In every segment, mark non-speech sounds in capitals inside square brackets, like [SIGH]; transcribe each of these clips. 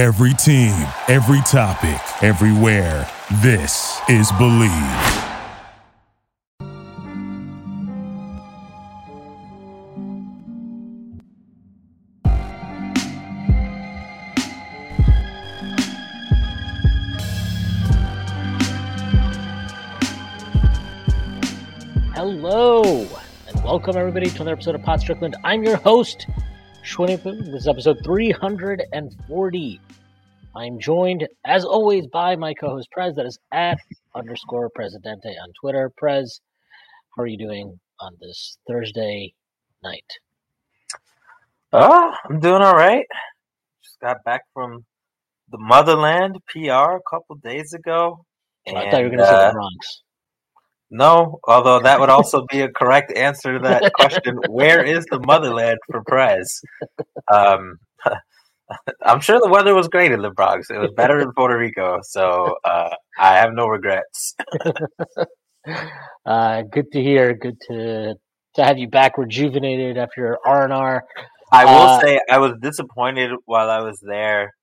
Every team, every topic, everywhere. This is Bleav. Hello, and welcome everybody to another episode of Pod Strickland. I'm your host. This is episode 340. I'm joined, as always, by my co-host Prez. That is at underscore Presidente on Twitter. Prez, how are you doing on this Thursday night? Oh, I'm doing all right. Just got back from the motherland PR a couple days ago. Oh, I thought you were going to say uh, the Bronx. No, although that would also be a correct answer to that question. [LAUGHS] Where is the motherland for Prez? Um, I'm sure the weather was great in the Bronx. It was better in Puerto Rico, so uh, I have no regrets. [LAUGHS] Uh, good to hear. Good to to have you back, rejuvenated after R and R. I will Uh, say I was disappointed while I was there.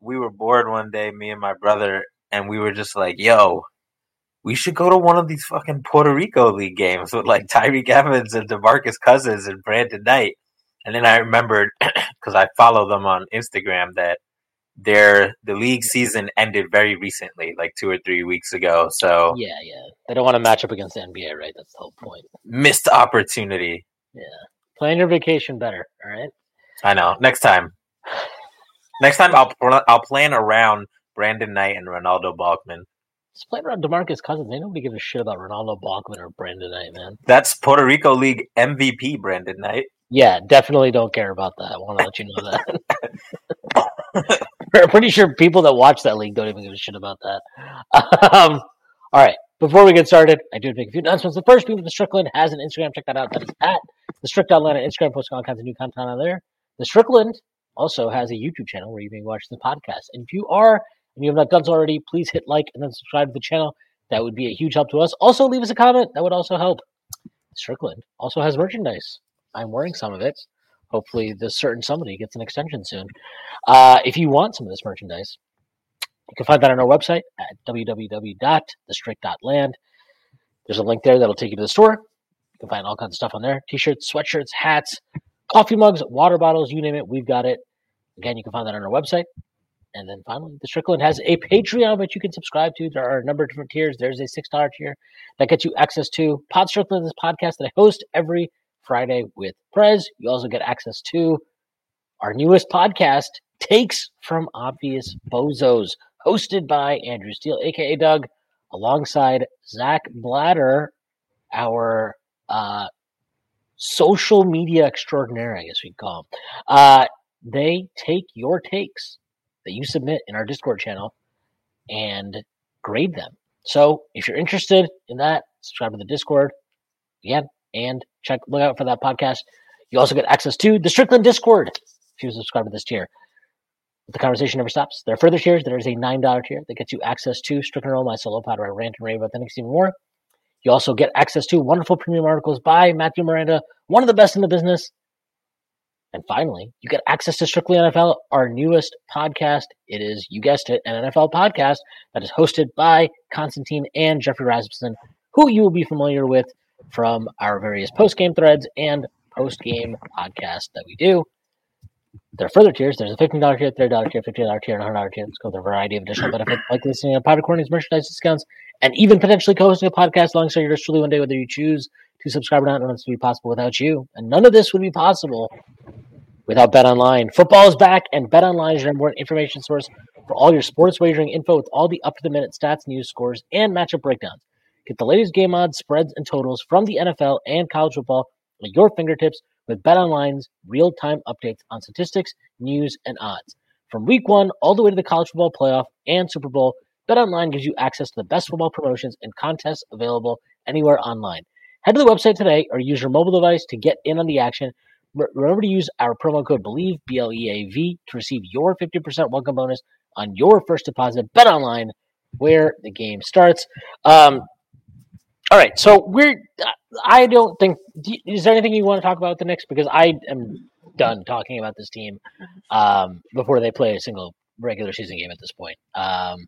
We were bored one day, me and my brother, and we were just like, "Yo, we should go to one of these fucking Puerto Rico League games with like Tyreke Evans and Demarcus Cousins and Brandon Knight." And then I remembered [CLEARS THROAT] because I follow them on Instagram that their the league season ended very recently, like two or three weeks ago. So Yeah, yeah. They don't want to match up against the NBA, right? That's the whole point. missed opportunity. Yeah, plan your vacation better. All right. I know. Next time. [LAUGHS] Next time I'll I'll plan around Brandon Knight and Renaldo Balkman. Just playing around Demarcus Cousins. Ain't nobody give a shit about Renaldo Balkman or Brandon Knight, man. That's Puerto Rico League MVP Brandon Knight. Yeah, definitely don't care about that. I want to let you know that. [LAUGHS] I'm pretty sure people that watch that league don't even give a shit about that. [LAUGHS] Um, all right. Before we get started, I do make a few announcements. The first being the Strickland has an Instagram. Check that out. That is at the Strict Atlanta Instagram, posting all kinds of new content on there. The Strickland also has a YouTube channel where you can watch the podcast. And if you are and you have not done so already, please hit like and then subscribe to the channel. That would be a huge help to us. Also, leave us a comment. That would also help. Strickland also has merchandise. I'm wearing some of it. Hopefully, this certain somebody gets an extension soon. Uh, if you want some of this merchandise, you can find that on our website at www.thestrict.land. There's a link there that'll take you to the store. You can find all kinds of stuff on there t-shirts, sweatshirts, hats, coffee mugs, water bottles, you name it, we've got it. Again, you can find that on our website. And then finally, the Strickland has a Patreon which you can subscribe to. There are a number of different tiers. There's a six dollar tier that gets you access to Pod Strickland, this podcast that I host every Friday with Prez. You also get access to our newest podcast, Takes from Obvious Bozos, hosted by Andrew Steele, aka Doug, alongside Zach Blatter, our uh, social media extraordinaire, I guess we'd call him. Uh, they take your takes that you submit in our Discord channel and grade them. So if you're interested in that, subscribe to the Discord again and check look out for that podcast. You also get access to the Strickland Discord if you subscribe to this tier. The conversation never stops. There are further tiers. There is a nine dollar tier that gets you access to Strickland Roll, my solo pod where I rant and rave about things even more. You also get access to wonderful premium articles by Matthew Miranda, one of the best in the business. And finally, you get access to Strictly NFL, our newest podcast. It is, you guessed it, an NFL podcast that is hosted by Constantine and Jeffrey Rasmussen, who you will be familiar with from our various post game threads and post game podcasts that we do. There are further tiers. There's a $15 tier, $30 tier, $50 tier, and a $100 tier. It's got a variety of additional benefits like listening to pod recordings, merchandise discounts, and even potentially co-hosting a podcast alongside yours truly one day, whether you choose to subscribe or not. None of this would be possible without you. And none of this would be possible without Bet Online. Football is back, and Bet Online is your number one information source for all your sports wagering info with all the up-to-the-minute stats, news, scores, and matchup breakdowns. Get the latest game odds, spreads, and totals from the NFL and college football at your fingertips with BetOnline's real-time updates on statistics, news, and odds. From week one all the way to the college football playoff and Super Bowl, BetOnline gives you access to the best football promotions and contests available anywhere online. Head to the website today or use your mobile device to get in on the action. Remember to use our promo code BLEAV, B L E A V, to receive your 50% welcome bonus on your first deposit. BetOnline, where the game starts. Um, all right, so we're. I don't think. Is there anything you want to talk about the Knicks? Because I am done talking about this team um, before they play a single regular season game at this point. Um,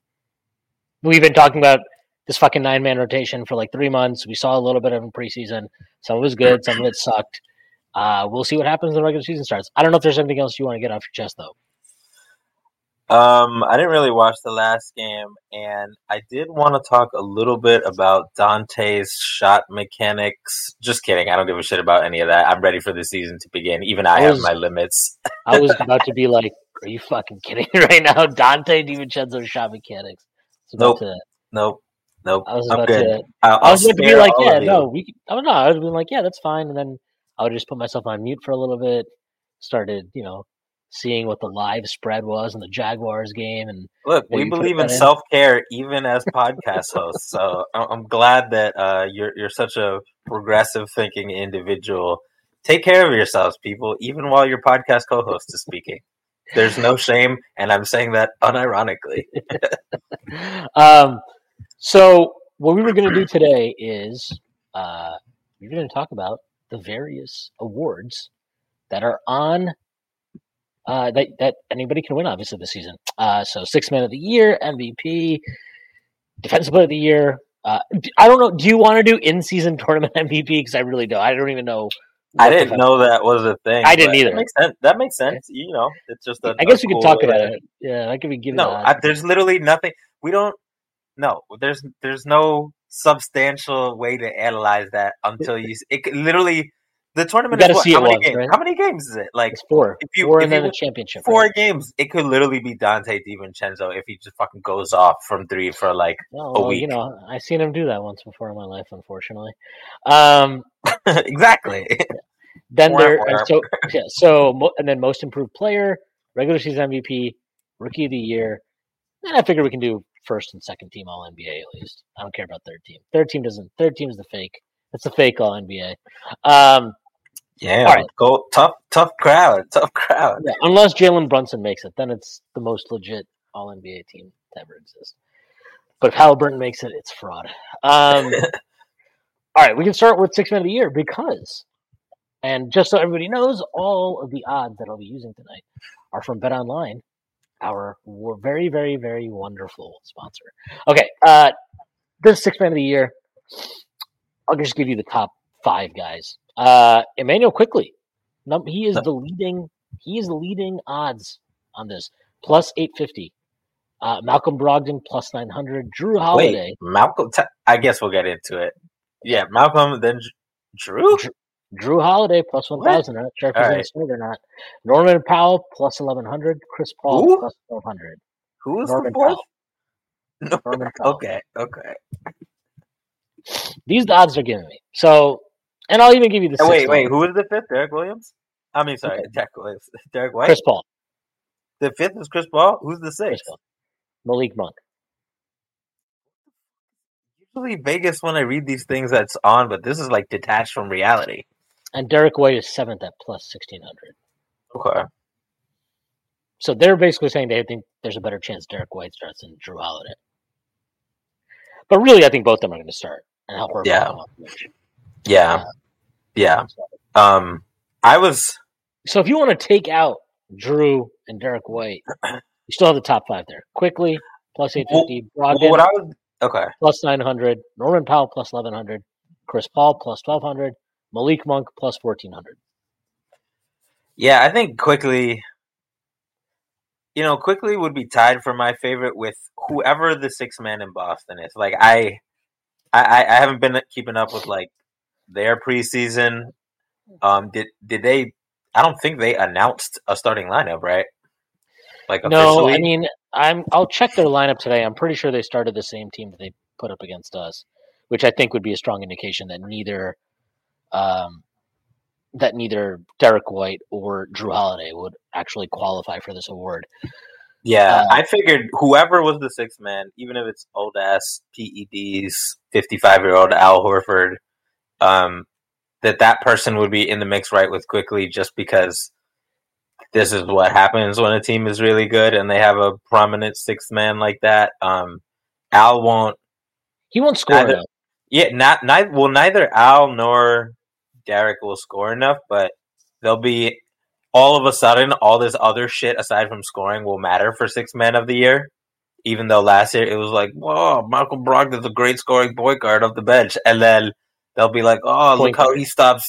we've been talking about this fucking nine man rotation for like three months. We saw a little bit of in preseason. Some of it was good, some of it sucked. Uh, we'll see what happens when the regular season starts. I don't know if there's anything else you want to get off your chest though. Um, I didn't really watch the last game, and I did want to talk a little bit about Donte's shot mechanics. Just kidding. I don't give a shit about any of that. I'm ready for the season to begin. Even I, I was, have my limits. I was [LAUGHS] about to be like, "Are you fucking kidding [LAUGHS] right now?" Donte DiVincenzo shot mechanics. Nope. To, nope. Nope. I was about to. I'll, i was about to be like, "Yeah, no, we." I don't know. I was being like, "Yeah, that's fine," and then I would just put myself on mute for a little bit. Started, you know, seeing what the live spread was in the Jaguars game. And look, we believe in self care even as podcast hosts. So I'm glad that uh, you're you're such a progressive thinking individual. Take care of yourselves, people, even while your podcast co-host is speaking. There's no shame, and I'm saying that unironically. [LAUGHS] um, so what we were going to do today is uh, we're going to talk about the various awards that are on uh, that that anybody can win obviously this season. Uh, so six man of the year, MVP, defensive player of the year. Uh, I don't know. Do you want to do in season tournament [LAUGHS] MVP? Because I really don't. I don't even know. I didn't know that was a thing. I didn't either. That makes sense. That makes sense. You know, it's just. A, I guess we could talk about it. Yeah, I could be giving. No, I, there's literally nothing. We don't. No, there's there's no substantial way to analyze that until [LAUGHS] you. It literally the tournament is what? How many once, games? Right? How many games is it? Like it's four. If you, four if and then the championship. Four right? games. It could literally be Donte DiVincenzo if he just fucking goes off from three for like well, a week. You know, I've seen him do that once before in my life, unfortunately. Um, [LAUGHS] exactly. [LAUGHS] Then there, so yeah, so and then most improved player, regular season MVP, rookie of the year. And I figure we can do first and second team All NBA at least. I don't care about third team. Third team doesn't. Third team is the fake. It's a fake All NBA. Um, yeah, All right. go tough, tough crowd, tough crowd. Yeah, unless Jalen Brunson makes it, then it's the most legit All NBA team to ever exist. But if Halliburton makes it, it's fraud. Um, [LAUGHS] all right, we can start with six men of the year because, and just so everybody knows, all of the odds that I'll be using tonight are from Bet Online, our very, very, very wonderful sponsor. Okay, uh, this six man of the year. I'll just give you the top five guys uh, Immanuel Quickley, he is the leading. He is leading odds on this plus eight fifty. Uh, Malcolm Brogdon plus nine hundred. Jrue Holiday. Wait, Malcolm. T- I guess we'll get into it. Yeah, Malcolm. Then Jrue. Jrue, Holiday plus one thousand. Not sure if he's right. in or not. Norman Powell plus eleven hundred. Chris Paul Who? plus twelve hundred. Who is Norman the fourth? [LAUGHS] Norman Powell. Okay. Okay. These odds are giving me. So and I'll even give you the. Oh, wait, wait. Who is the fifth? Derek Williams. I mean, sorry, okay. Derek Williams. [LAUGHS] Derrick White. Chris Paul. The fifth is Chris Paul. Who's the sixth? Malik Monk. Usually Vegas when I read these things that's on, but this is like detached from reality. And Derrick White is seventh at plus sixteen hundred. Okay. So they're basically saying they think there's a better chance Derrick White starts than Jrue Holiday. But really, I think both of them are going to start and help her. Yeah. Yeah. Yeah. Um, I was. So if you want to take out Jrue and Derrick White, [CLEARS THROAT] you still have the top five there. Quickley, plus eight fifty. Brogdon what I was okay plus nine hundred. Norman Powell plus eleven hundred. Chris Paul plus twelve hundred. Malik Monk plus fourteen hundred. Yeah, I think Quickley, You know, Quickley would be tied for my favorite with whoever the six man in Boston is. Like I, I, I haven't been keeping up with like their preseason. Um, did did they? I don't think they announced a starting lineup, right? Like no, I mean, I'm. I'll check their lineup today. I'm pretty sure they started the same team that they put up against us, which I think would be a strong indication that neither, um, that neither Derrick White or Jrue Holiday would actually qualify for this award. Yeah, uh, I figured whoever was the sixth man, even if it's old ass PEDs, fifty five year old Al Horford, um, that that person would be in the mix right with Quickley just because this is what happens when a team is really good and they have a prominent sixth man like that. Um, Al won't. He won't score. Neither, yeah, not neither. Well, neither Al nor Derrick will score enough, but they'll be. all of a sudden all this other shit aside from scoring will matter for six man of the year. Even though last year it was like, whoa, Malcolm Brogdon's a great scoring point guard off the bench, and then they'll be like, oh, Point look how he stops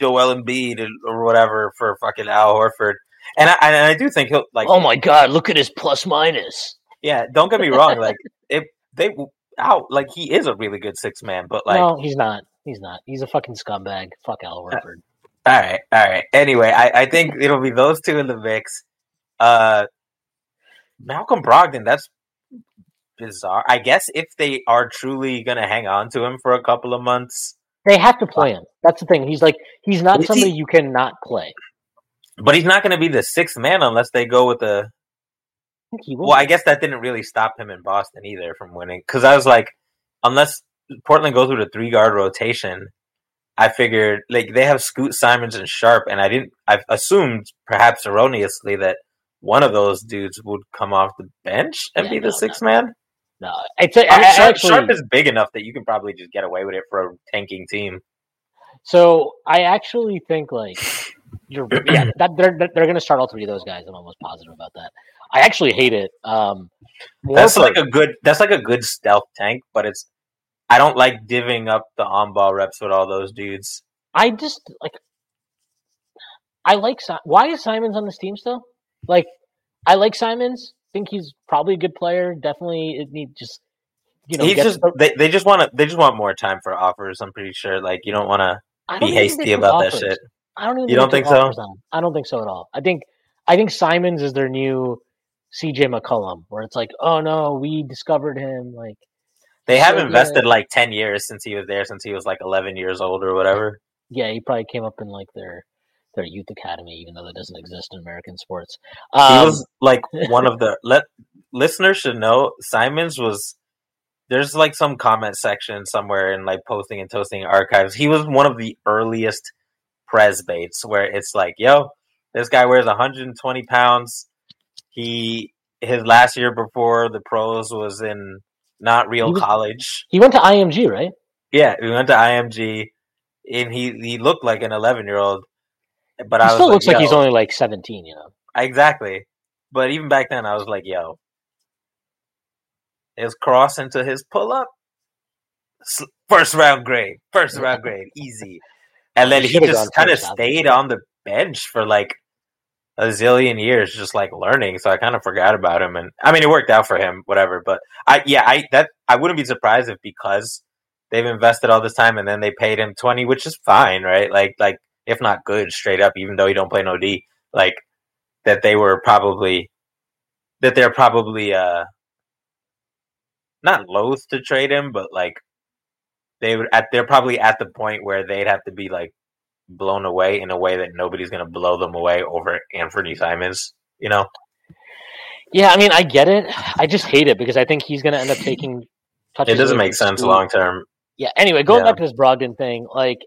Joel Embiid or whatever for fucking Al Horford. And I, and I do think he'll like, oh my god, look at his plus minus. yeah. Don't get me wrong, like if they out, like he is a really good six man, but like, no, he's not. He's not. He's a fucking scumbag. Fuck Al Horford. All right, all right. Anyway, I, I think it'll be those two in the mix. Uh, Malcolm Brogdon, that's bizarre. I guess if they are truly going to hang on to him for a couple of months, They have to play him. That's the thing. He's like he's not somebody you cannot play. but he's not going to be the sixth man unless they go with the. I. Well, I guess that didn't really stop him in Boston either from winning because I was like, unless Portland goes with a three guard rotation, I figured like they have Scoot Simons and Sharpe, and I didn't. I assumed perhaps erroneously that one of those dudes would come off the bench and Yeah, be the no, sixth no. man. No, it's a, I mean, Sharpe, actually, Sharpe is big enough that you can probably just get away with it for a tanking team. So I actually think like you're yeah [CLEARS THROAT] that they're they're going to start all three of those guys. I'm almost positive about that. I actually hate it. Um, That's like a good. That's like a good stealth tank, but it's. I don't like divvying up the on ball reps with all those dudes. I just like I like why is Simons on this team still? Like I like Simons. I think he's probably a good player. Definitely, it need just you know. He's just the- they, they just want to they just want more time for offers. I'm pretty sure. Like you don't want to be don't even think hasty about that shit. I don't even. You don't think so? on. I don't think so at all. I think I think Simons is their new C.J. McCollum, where it's like, oh no, we discovered him. Like They have So, invested yeah. like ten years since he was there, since he was like eleven years old or whatever. yeah, he probably came up in like their their youth academy, even though that doesn't exist in American sports. he Um, was like one of [LAUGHS] the let listeners should know Simons was there's like some comment section somewhere in like posting and toasting archives. He was one of the earliest pres baits where it's like, yo, this guy wears 120 pounds. He his last year before the pros was in not real He was- college. he went to IMG, right? Yeah, we went to IMG and he he looked like an 11 year old. But He I was still like, looks like he's only like seventeen. You know. Exactly. But even back then, I was like, yo, his cross into his pull up, first round grade, first round [LAUGHS] grade, easy. And then He he just kind of stayed on the bench for like a zillion years, just like learning. So I kind of forgot about him. And I mean, it worked out for him, whatever. But I, yeah, I, that, I wouldn't be surprised if because they've invested all this time and then they paid him 20, which is fine, right? Like, like, if not good straight up, even though he don't play no D, like, that they were probably that they're probably uh not loath to trade him, but like they would at they're probably at the point where they'd have to be like blown away in a way that nobody's gonna blow them away over Anfernee Simons, you know? Yeah, I mean, I get it. I just hate it because I think he's going to end up taking. touches It doesn't make sense long term. Yeah. Anyway, going Yeah. back to this Brogdon thing, like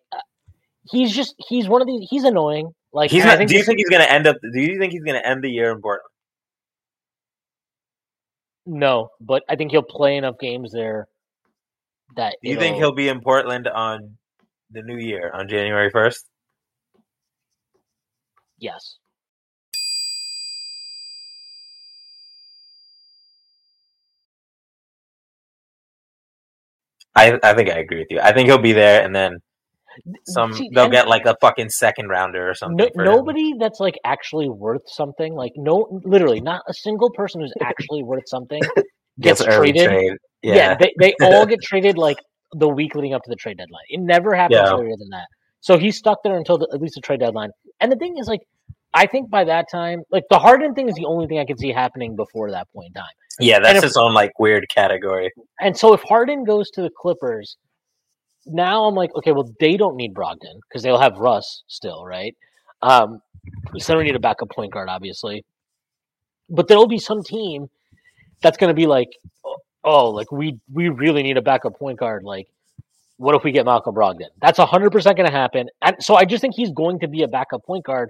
he's just he's one of these. He's annoying. Like He's not think do you think he's gonna end up do you think he's gonna end the year in Portland? no, but I think he'll play enough games there that Do you think he'll be in Portland on the new year, on January first? Yes. I I think I agree with you. I think he'll be there and then some they'll get like a fucking second rounder or something. No, for him. nobody that's like actually worth something. Like no, literally not a single person who's actually worth something [LAUGHS] gets traded. trade. Yeah, Yeah. they, they all [LAUGHS] get traded like the week leading up to the trade deadline. It never happens Yeah. earlier than that. So he's stuck there until the, at least the trade deadline. And the thing is, like, I think by that time, like the Harden thing is the only thing I can see happening before that point in time. yeah, that's if- its own like weird category. And so if Harden goes to the Clippers, now I'm like, okay, well they don't need Brogdon because they'll have Russ still, right? Um, so need a backup point guard, obviously. But there'll be some team that's going to be like, oh, oh, like we we really need a backup point guard. Like, what if we get Malcolm Brogdon? That's hundred percent going to happen. And so I just think he's going to be a backup point guard,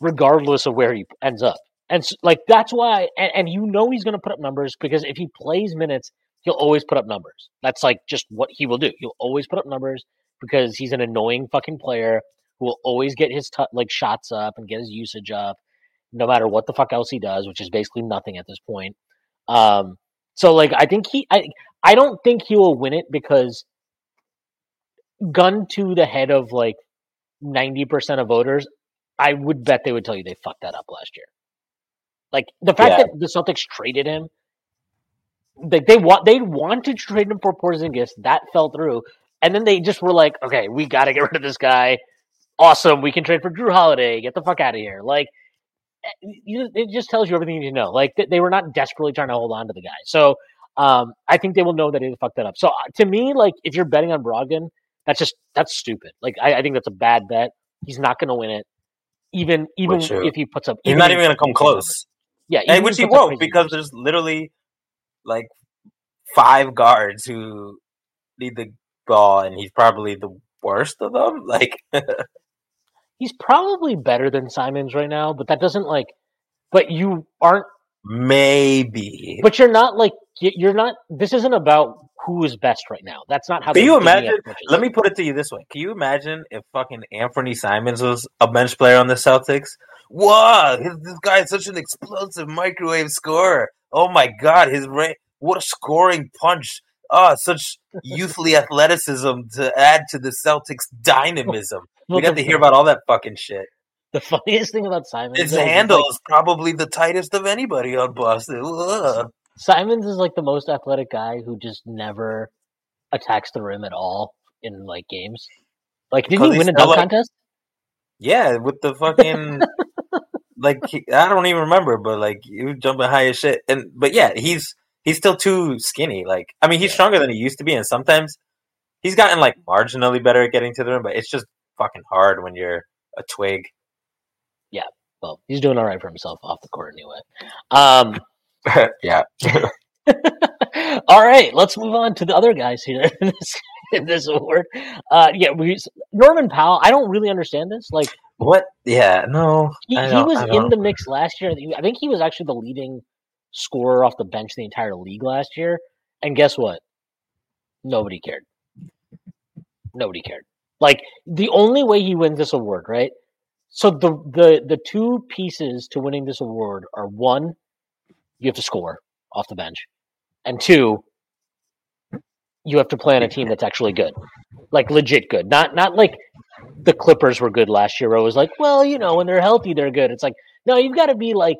regardless of where he ends up. And s like that's why, and, and you know he's going to put up numbers because if he plays minutes, he'll always put up numbers. That's like just what he will do. He'll always put up numbers because he's an annoying fucking player who will always get his t- like shots up and get his usage up, no matter what the fuck else he does, which is basically nothing at this point. Um, so like I think he, I, I don't think he will win it because gun to the head of like ninety percent of voters, I would bet they would tell you they fucked that up last year. Like the fact Yeah. that the Celtics traded him, like they want they wanted to trade him for Porzingis, that fell through, and then they just were like, okay, we got to get rid of this guy. Awesome, we can trade for Jrue Holiday. Get the fuck out of here. Like, eh, you, it just tells you everything you need to know. Like they, were not desperately trying to hold on to the guy. So um, I think they will know that they fucked that up. So uh, to me, like if you're betting on Brogdon, that's just that's stupid. Like I, I think that's a bad bet. He's not going to win it, even even uh, if he puts up. He's not even gonna come puts up numbers. close. Yeah, And which he won't because there's literally like five guards who need the ball, and he's probably the worst of them. [LAUGHS] Like, he's probably better than Simons right now, but that doesn't like. But you aren't. maybe. But you're not like you're not. This isn't about who is best right now. That's not how. Can you imagine? Let me put it to you this way: Can you imagine if fucking Anfernee Simons was a bench player on the Celtics? Wow, his- this guy is such an explosive microwave scorer. Oh my god, his ra- what a scoring punch! Ah, such youthly athleticism to add to the Celtics' dynamism. [LAUGHS] We got the- to hear about all that fucking shit. The funniest thing about Simons, His though, is, handle like, is probably the tightest of anybody on Boston. Ugh. Simons is like the most athletic guy who just never attacks the rim at all in like games. Like, did he win a dunk like- contest? Yeah, with the fucking like he- I don't even remember, but like he was jumping high as shit. And but yeah, he's he's still too skinny. Like I mean, he's stronger than he used to be, and sometimes he's gotten like marginally better at getting to the rim, but it's just fucking hard when you're a twig. Yeah, well, he's doing all right for himself off the court anyway. Um, [LAUGHS] [LAUGHS] yeah, [LAUGHS] all right, let's move on to the other guys here [LAUGHS] in this, award. Uh, yeah, we Norman Powell. I don't really understand this. Like, what? Yeah, no, he, he was in the mix last year. I think he was actually the leading scorer off the bench the entire league last year. And guess what? Nobody cared. Nobody cared. Like the only way he wins this award, right? So the the the two pieces to winning this award are one, you have to score off the bench, and two, you have to play on a team that's actually good, like legit good. Not not like the Clippers were good last year. Where it was like, well, you know, when they're healthy, they're good. It's like, no, you've got to be like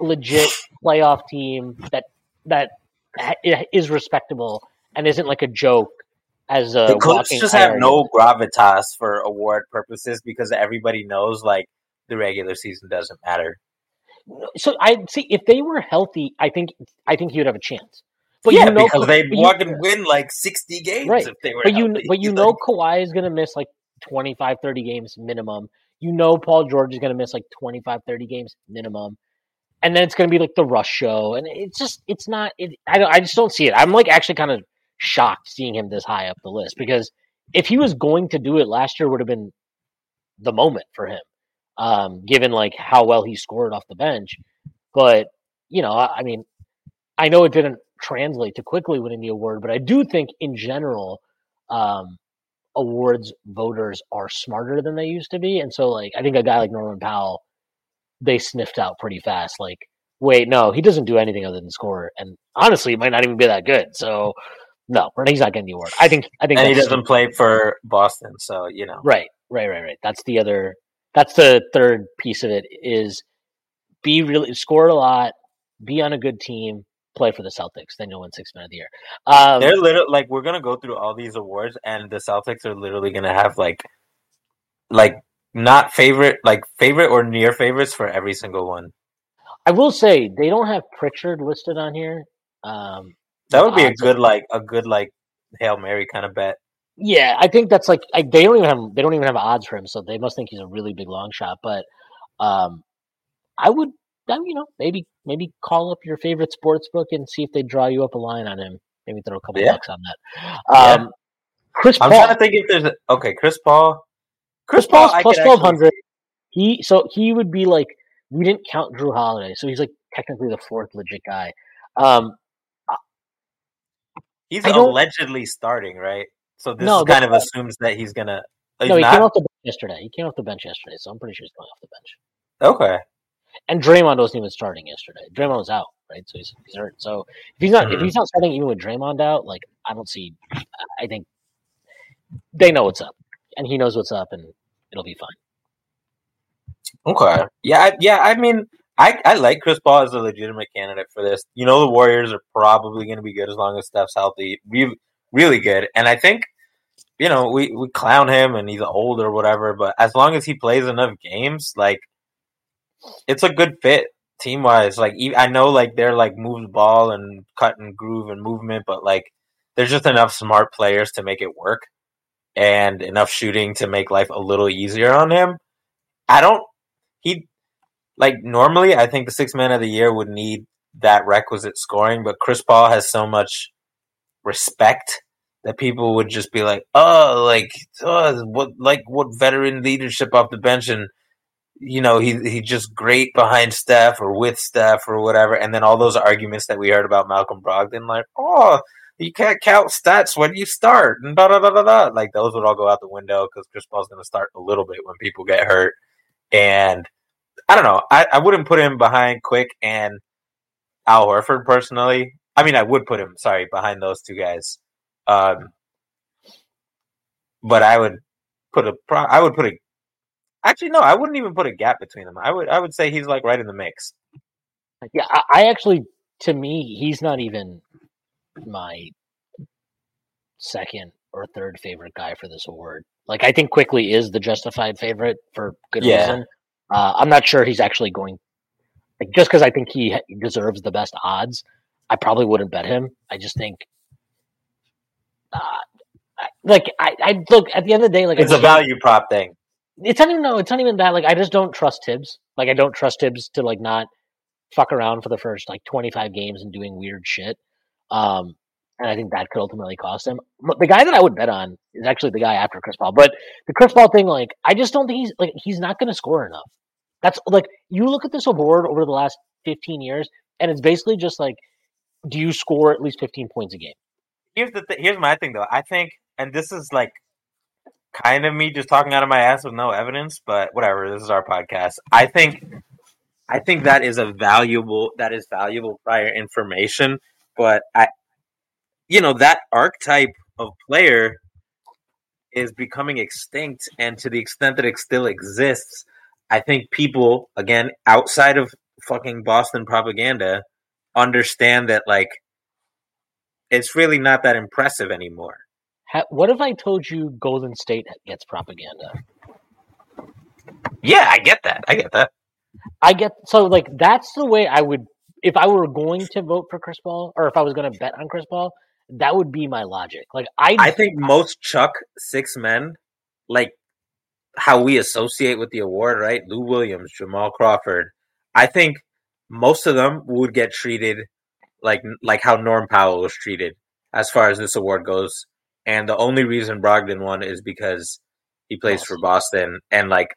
legit playoff team that that is respectable and isn't like a joke as a the Clips just have no gravitas for award purposes because everybody knows like the regular season doesn't matter. So I see if they were healthy, I think I think you'd have a chance. But yeah, you know, because they'd fucking win like sixty games Right. if they were. But you but you Like, know Kawhi is going to miss like 25 30 games minimum. You know Paul George is going to miss like 25 30 games minimum. And then it's going to be like the rush show and it's just it's not it I don't, I just don't see it. I'm like actually kind of shocked seeing him this high up the list because if he was going to do it last year would have been the moment for him. Um given like how well he scored off the bench. But, you know, I, I mean I know it didn't translate to Quickley winning the award, but I do think in general um, awards voters are smarter than they used to be, and so like I think a guy like Norman Powell, they sniffed out pretty fast. Like, wait, no, he doesn't do anything other than score, and honestly, it might not even be that good. So, no, he's not getting the award. I think. I think and he doesn't play for Boston, so you know. Right, right, right, right. That's the other. That's the third piece of it. Is be really score a lot, be on a good team, play for the Celtics. Then you'll win six man of the year. Um, They're literally like we're gonna go through all these awards, and the Celtics are literally gonna have like, like not favorite, like favorite or near favorites for every single one. I will say they don't have Pritchard listed on here. Um, That would be a good like a good like hail mary kind of bet. yeah, I think that's like I, they don't even have they don't even have odds for him, so they must think he's a really big long shot. But um, I would, you know, maybe maybe call up your favorite sports book and see if they draw you up a line on him. Maybe throw a couple Yeah. bucks on that. Um, Chris Paul. I'm trying to think if there's a, okay, Chris Paul. Chris Paul's I plus twelve hundred. He so he would be like we didn't count Jrue Holiday, so he's like technically the fourth legit guy. Um, He's allegedly starting, right? So this No, kind of assumes that he's gonna He's no, he not? came off the bench yesterday. He came off the bench yesterday, so I'm pretty sure he's going off the bench. Okay. And Draymond wasn't even starting yesterday. Draymond was out, right? So he's, he's hurt. So if he's not if Mhm. he's not starting even with Draymond out, like I don't see. I think they know what's up, and he knows what's up, and it'll be fine. Okay. Yeah, I, yeah. I mean, I, I like Chris Paul as a legitimate candidate for this. You know, the Warriors are probably going to be good as long as Steph's healthy. Re- really good, and I think you know we we clown him and he's old or whatever, but as long as he plays enough games, like it's a good fit team wise. Like I know like they're like moves ball and cut and groove and movement, but like there's just enough smart players to make it work and enough shooting to make life a little easier on him. I don't he like normally I think the six man of the year would need that requisite scoring, but Chris Paul has so much respect that people would just be like, oh, like oh, what like what veteran leadership off the bench and you know he he's just great behind Steph or with Steph or whatever, and then all those arguments that we heard about Malcolm Brogdon, like oh. You can't count stats when you start, and da da da da da. Like those would all go out the window because Chris Paul's going to start a little bit when people get hurt, and I don't know. I, I wouldn't put him behind Quick and Al Horford personally. I mean, I would put him, sorry, behind those two guys. Um, but I would put a, I would put a, actually, no, I wouldn't even put a gap between them. I would, I would say he's like right in the mix. Yeah, I, I actually, to me, he's not even my second or third favorite guy for this award. Like, I think Quickley is the justified favorite for good Yeah. reason. Uh, I'm not sure he's actually going. Like, just because I think he deserves the best odds, I probably wouldn't bet him. I just think, uh, like, I, I look at the end of the day, like, It's a value prop thing. It's not even no, it's not even that. Like I just don't trust Thibs. Like I don't trust Thibs to like not fuck around for the first like 25 games and doing weird shit. Um, and I think that could ultimately cost him. The guy that I would bet on is actually the guy after Chris Paul. But the Chris Paul thing, like I just don't think he's like he's not going to score enough. That's like you look at this award over the last 15 years, and it's basically just like, do you score at least 15 points a game? here's the th- here's my thing though. I think, and this is like kind of me just talking out of my ass with no evidence, but whatever. This is our podcast. I think, I think that is a valuable that is valuable prior information. But I, you know, that archetype of player is becoming extinct, and to the extent that it still exists, I think people again outside of fucking Boston propaganda understand that like it's really not that impressive anymore. Ha- what if I told you Golden State gets propaganda? Yeah, I get that. I get that. I get so like that's the way I would if I were going to vote for Chris Paul or if I was going to bet on Chris Paul, that would be my logic. Like I, I think most Chuck six men, like how we associate with the award, right? Lou Williams, Jamal Crawford. I think most of them would get treated like like how Norm Powell was treated as far as this award goes. And the only reason Brogdon won is because he plays for Boston. And like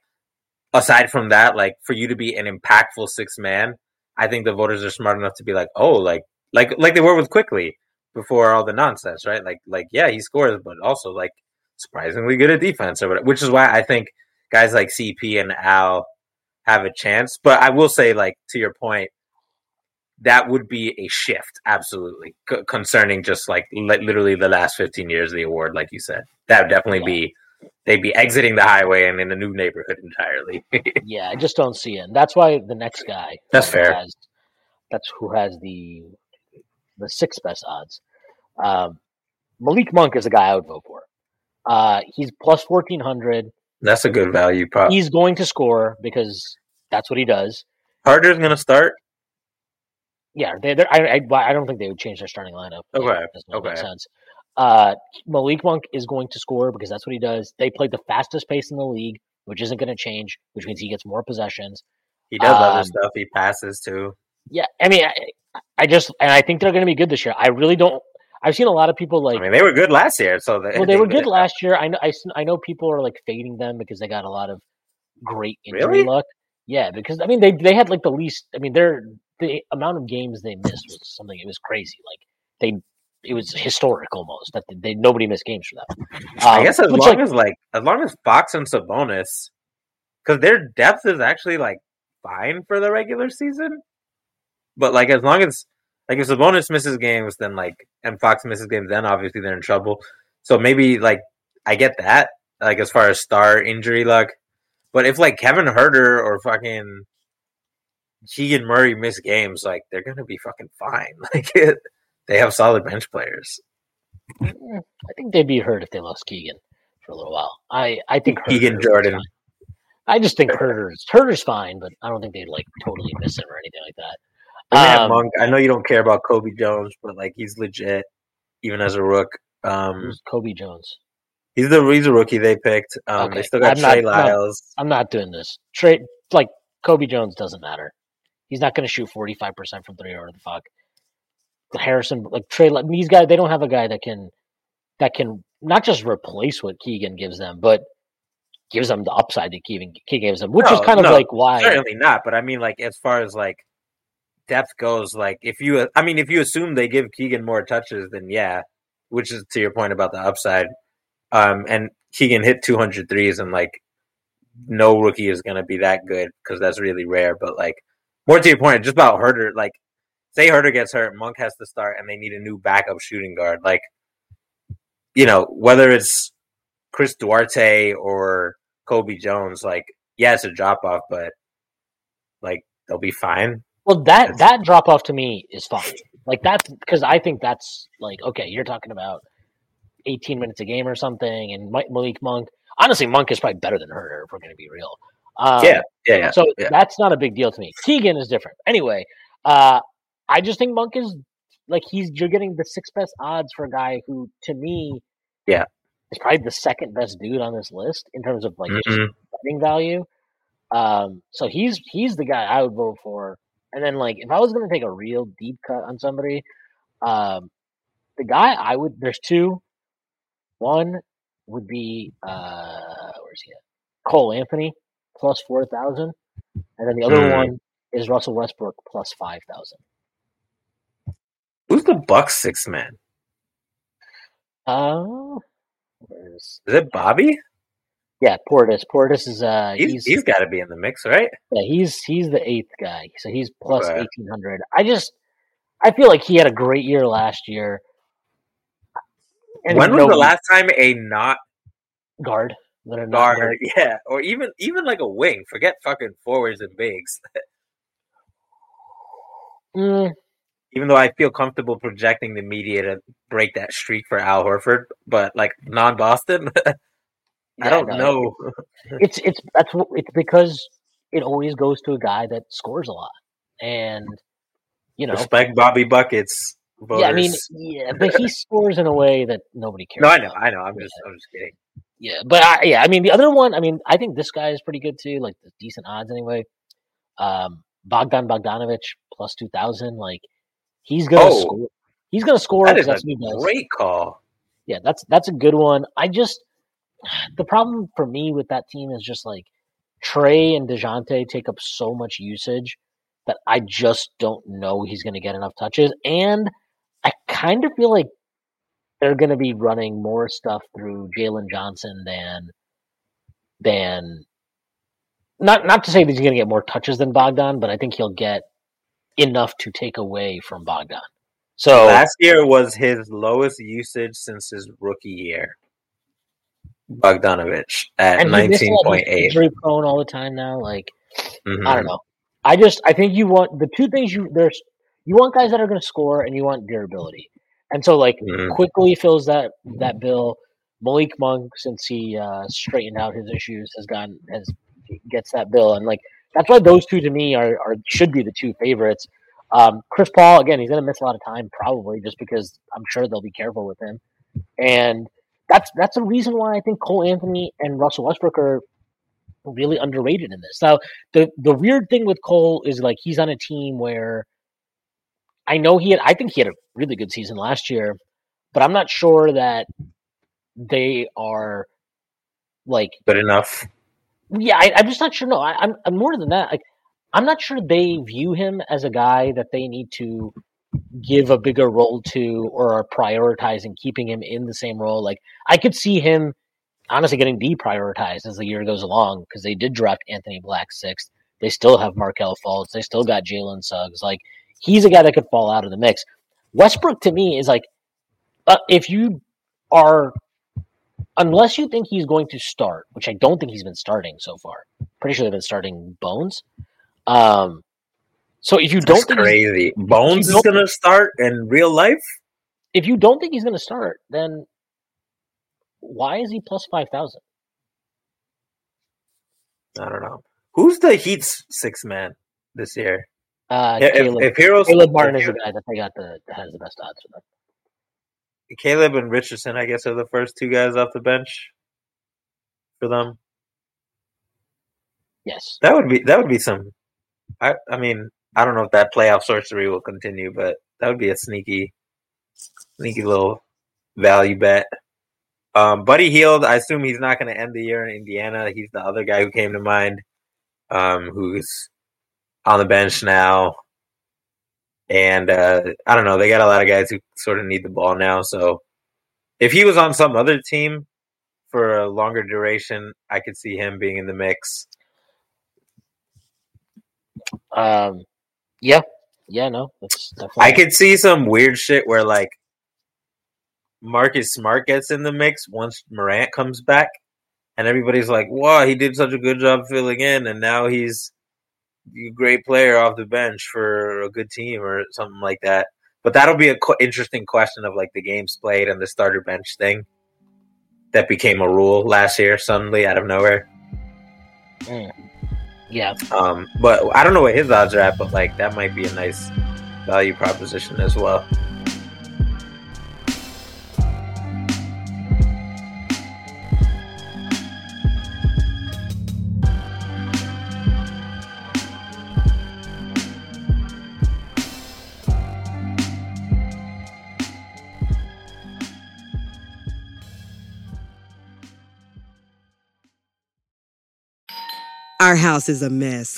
aside from that, like for you to be an impactful six man, I think the voters are smart enough to be like, oh, like like like they were with Quickley before all the nonsense, right? Like like yeah, he scores, but also like surprisingly good at defense or whatever. Which is why I think guys like CP and Al have a chance. But I will say, like to your point, that would be a shift, absolutely, c- concerning just like li- literally the last fifteen years of the award, like you said. That would definitely be they'd be exiting the highway and in a new neighborhood entirely. [LAUGHS] yeah, I just don't see it. And that's why the next guy That's fair. Has, that's who has the the sixth best odds. Um, Malik Monk is the guy I would vote for. Uh, he's plus fourteen hundred. That's a good value prop. He's going to score because that's what he does. Huerter's gonna start. Yeah, they, they're, I, I, I don't think they would change their starting lineup. Okay, That okay. sense. Uh, Malik Monk is going to score because that's what he does. They play the fastest pace in the league, which isn't going to change, which means he gets more possessions. He does other Um, stuff. He passes too. Yeah, I mean, I, I just and I think they're going to be good this year. I really don't. I've seen a lot of people like. I mean, they were good last year, so they, well, [LAUGHS] they were good last [LAUGHS] year. I know. I, I know people are like fading them because they got a lot of great injury Really? luck. Yeah, because I mean they they had like the least. I mean, their the amount of games they missed was something. It was crazy. Like they it was historic almost that they nobody missed games for them. I Um, guess as long like, as like as long as Fox and Sabonis, because their depth is actually like fine for the regular season. But like as long as like if Sabonis misses games, then like and Fox misses games, then obviously they're in trouble. So maybe like I get that like as far as star injury luck, but if like Kevin Huerter or fucking Keegan Murray miss games, like they're gonna be fucking fine. [LAUGHS] Like it, they have solid bench players. I think they'd be hurt if they lost Keegan for a little while. I I think Keegan Huerter Jordan. I just think Huerter's Huerter's fine, but I don't think they'd like totally miss him or anything like that. Um, Monk, I know you don't care about Colby Jones, but like he's legit, even as a rook. Um, Colby Jones? he's the he's a rookie they picked. Um, Okay. They still got I'm not- Trey no. Lyles. I'm not doing this. Trade like Colby Jones doesn't matter. He's not going to shoot 45 percent from three or the fuck. Harrison, like Trey, these guys, they don't have a guy that can that can not just replace what Keegan gives them, but gives them the upside that Keegan, Keegan gives them, which is No, kind of like why. Certainly not, but I mean, like as far as like depth goes, like if you, I mean, if you assume they give Keegan more touches, then yeah, which is to your point about the upside. Um, and Keegan hit 200 threes, and like no rookie is going to be that good because that's really rare. But like more to your point, just about Huerter, like say Huerter gets hurt, Monk has to start, and they need a new backup shooting guard. Like you know whether it's Chris Duarte or Colby Jones, like yeah, it's a drop off, but like they'll be fine. Well, that That's- that drop off to me is fine. Like that's because I think that's like okay. You're talking about 18 minutes a game or something, and Mike, Malik Monk. Honestly, Monk is probably better than Huerter if we're going to be real. Um, yeah, yeah, yeah. So yeah. that's not a big deal to me. Keegan is different. Anyway, uh, I just think Monk is like he's you're getting the sixth best odds for a guy who, to me, Yeah. is probably the second best dude on this list in terms of like just Mhm. betting value. Um, so he's he's the guy I would vote for. And then like if I was going to take a real deep cut on somebody, um, the guy I would there's two. One would be uh, where's he at? Cole Anthony plus four thousand, and then the other Hmm. one is Russell Westbrook plus five thousand. Who's the Bucks six man? Uh, where's Is it Bobby? yeah Portis? Portis is uh He's he's he's got to be in the mix, right? yeah he's he's the eighth guy, so he's plus Okay. eighteen hundred. I just I feel like he had a great year last year. And when was no the last time a not guard that are not guard, [LAUGHS] yeah, or even even like a wing? Forget fucking forwards and bigs. [LAUGHS] Mm, Even though I feel comfortable projecting the media to break that streak for Al Horford, but like non Boston, [LAUGHS] I yeah, don't no, know. It's it's that's it's because it always goes to a guy that scores a lot, and you know, Respect Bobby buckets. yeah, I mean, yeah, but he scores in a way that nobody cares. no, I know, about. I know. I'm just, I'm just kidding. Yeah, but I, yeah, I mean, the other one, I mean, I think this guy is pretty good too, like decent odds anyway. Um, Bogdan Bogdanovich plus two thousand, like he's gonna Oh. score. He's gonna score. That is a he does. great call. Yeah, that's that's a good one. I just [SIGHS] the problem for me with that team is just like Trey and Dejounte take up so much usage that I just don't know he's going to get enough touches, and I kind of feel like they're going to be running more stuff through Jalen Johnson than than not not to say that he's going to get more touches than Bogdan, but I think he'll get enough to take away from Bogdan. So Last year was his lowest usage since his rookie year. Bogdanovich at nineteen point eight. he missed, nineteen like, point he's eight. injury prone all the time now. Like Mm-hmm. I don't know. I just I think you want the two things you there's you want guys that are going to score and you want durability. And so like Mhm. Quickley fills that that bill. Malik Monk since he uh, straightened out his issues has gone has gets that bill and like that's why those two to me are, are should be the two favorites. Um, Chris Paul again he's going to miss a lot of time probably just because I'm sure they'll be careful with him. And that's that's a reason why I think Cole Anthony and Russell Westbrook are really underrated in this. Now, the the weird thing with Cole is like he's on a team where I know he had I think he had a really good season last year, but I'm not sure that they are like Good enough. yeah, I, I'm just not sure. No, I, I'm, I'm more than that. Like, I'm not sure they view him as a guy that they need to give a bigger role to or are prioritizing keeping him in the same role. Like I could see him honestly getting deprioritized as the year goes along because they did draft Anthony Black sixth. They still have Markelle Fultz. They still got Jalen Suggs. Like he's a guy that could fall out of the mix. Westbrook to me is like uh, if you are unless you think he's going to start, which I don't think he's been starting so far. Pretty sure they've been starting Bones. Um, so if you don't That's think he's- crazy. Bones is gonna start in real life. if you don't think he's going to start, then why is he plus five thousand? I don't know. Who's the Heat's six man this year? Uh, if, Caleb, if Heroes, Caleb Martin if is the guy that they got the that has the best odds for them. Caleb and Richardson, I guess, are the first two guys off the bench for them. Yes, That would be that would be some. I I mean I don't know if that playoff sorcery will continue, but that would be a sneaky, sneaky little value bet. Um, Buddy Hield, I assume he's not going to end the year in Indiana. He's the other guy who came to mind, um, who's on the bench now. And uh, I don't know, they got a lot of guys who sort of need the ball now. So if he was on some other team for a longer duration, I could see him being in the mix. um, yeah, yeah, no, that's definitely. I could see some weird shit where like Marcus Smart gets in the mix once Morant comes back, and everybody's like, "Wow, he did such a good job filling in, and now he's great player off the bench for a good team or something like that." But that'll be a qu- interesting question of like the games played and the starter bench thing that became a rule last year suddenly out of nowhere. yeah, Um, but I don't know what his odds are at, but like that might be a nice value proposition as well. Our house is a mess.